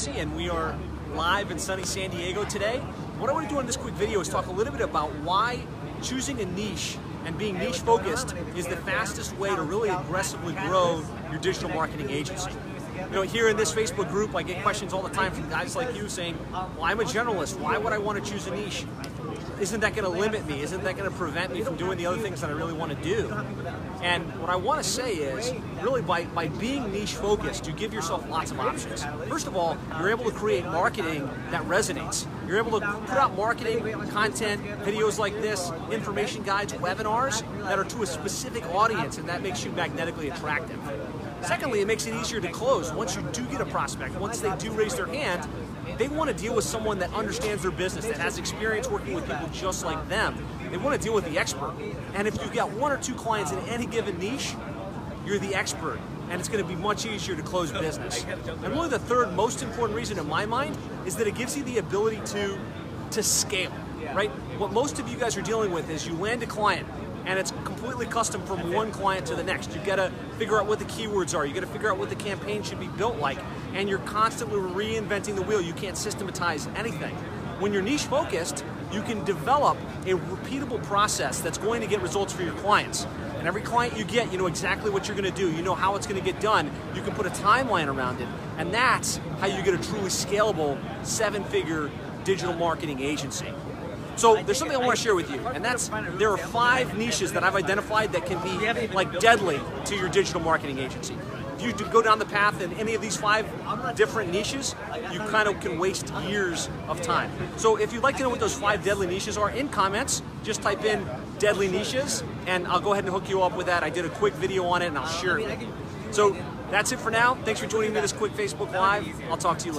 Agency, and we are live in sunny San Diego today. What I want to do in this quick video is talk a little bit about why choosing a niche and being niche focused is the fastest way to really aggressively grow your digital marketing agency. You know, here in this Facebook group, I get questions all the time from guys like you saying, well, I'm a generalist. Why would I want to choose a niche? Isn't that going to limit me? Isn't that going to prevent me from doing the other things that I really want to do? And what I want to say is, really, by, by being niche focused, you give yourself lots of options. First of all, you're able to create marketing that resonates. You're able to put out marketing content, videos like this, information guides, webinars that are to a specific audience, and that makes you magnetically attractive. Secondly, it makes it easier to close. Once you do get a prospect, once they do raise their hand, they want to deal with someone that understands their business, that has experience working with people just like them. They want to deal with the expert. And if you've got one or two clients in any given niche, you're the expert. And it's going to be much easier to close business. And really the third most important reason in my mind is that it gives you the ability to, to scale, right? What most of you guys are dealing with is you land a client, and it's completely custom from one client to the next. You gotta figure out what the keywords are, you gotta figure out what the campaign should be built like, and you're constantly reinventing the wheel. You can't systematize anything. When you're niche focused, you can develop a repeatable process that's going to get results for your clients. And every client you get, you know exactly what you're going to do. You know how it's going to get done. You can put a timeline around it. And that's how you get a truly scalable seven figure digital marketing agency. So there's something I want to share with you, and that's there are five niches that I've identified that can be like deadly to your digital marketing agency. If you go down the path in any of these five different niches, you kind of can waste years of time. So if you'd like to know what those five deadly niches are, in comments, just type in deadly niches, and I'll go ahead and hook you up with that. I did a quick video on it, and I'll share it. So that's it for now. Thanks for joining me this quick Facebook Live. I'll talk to you later.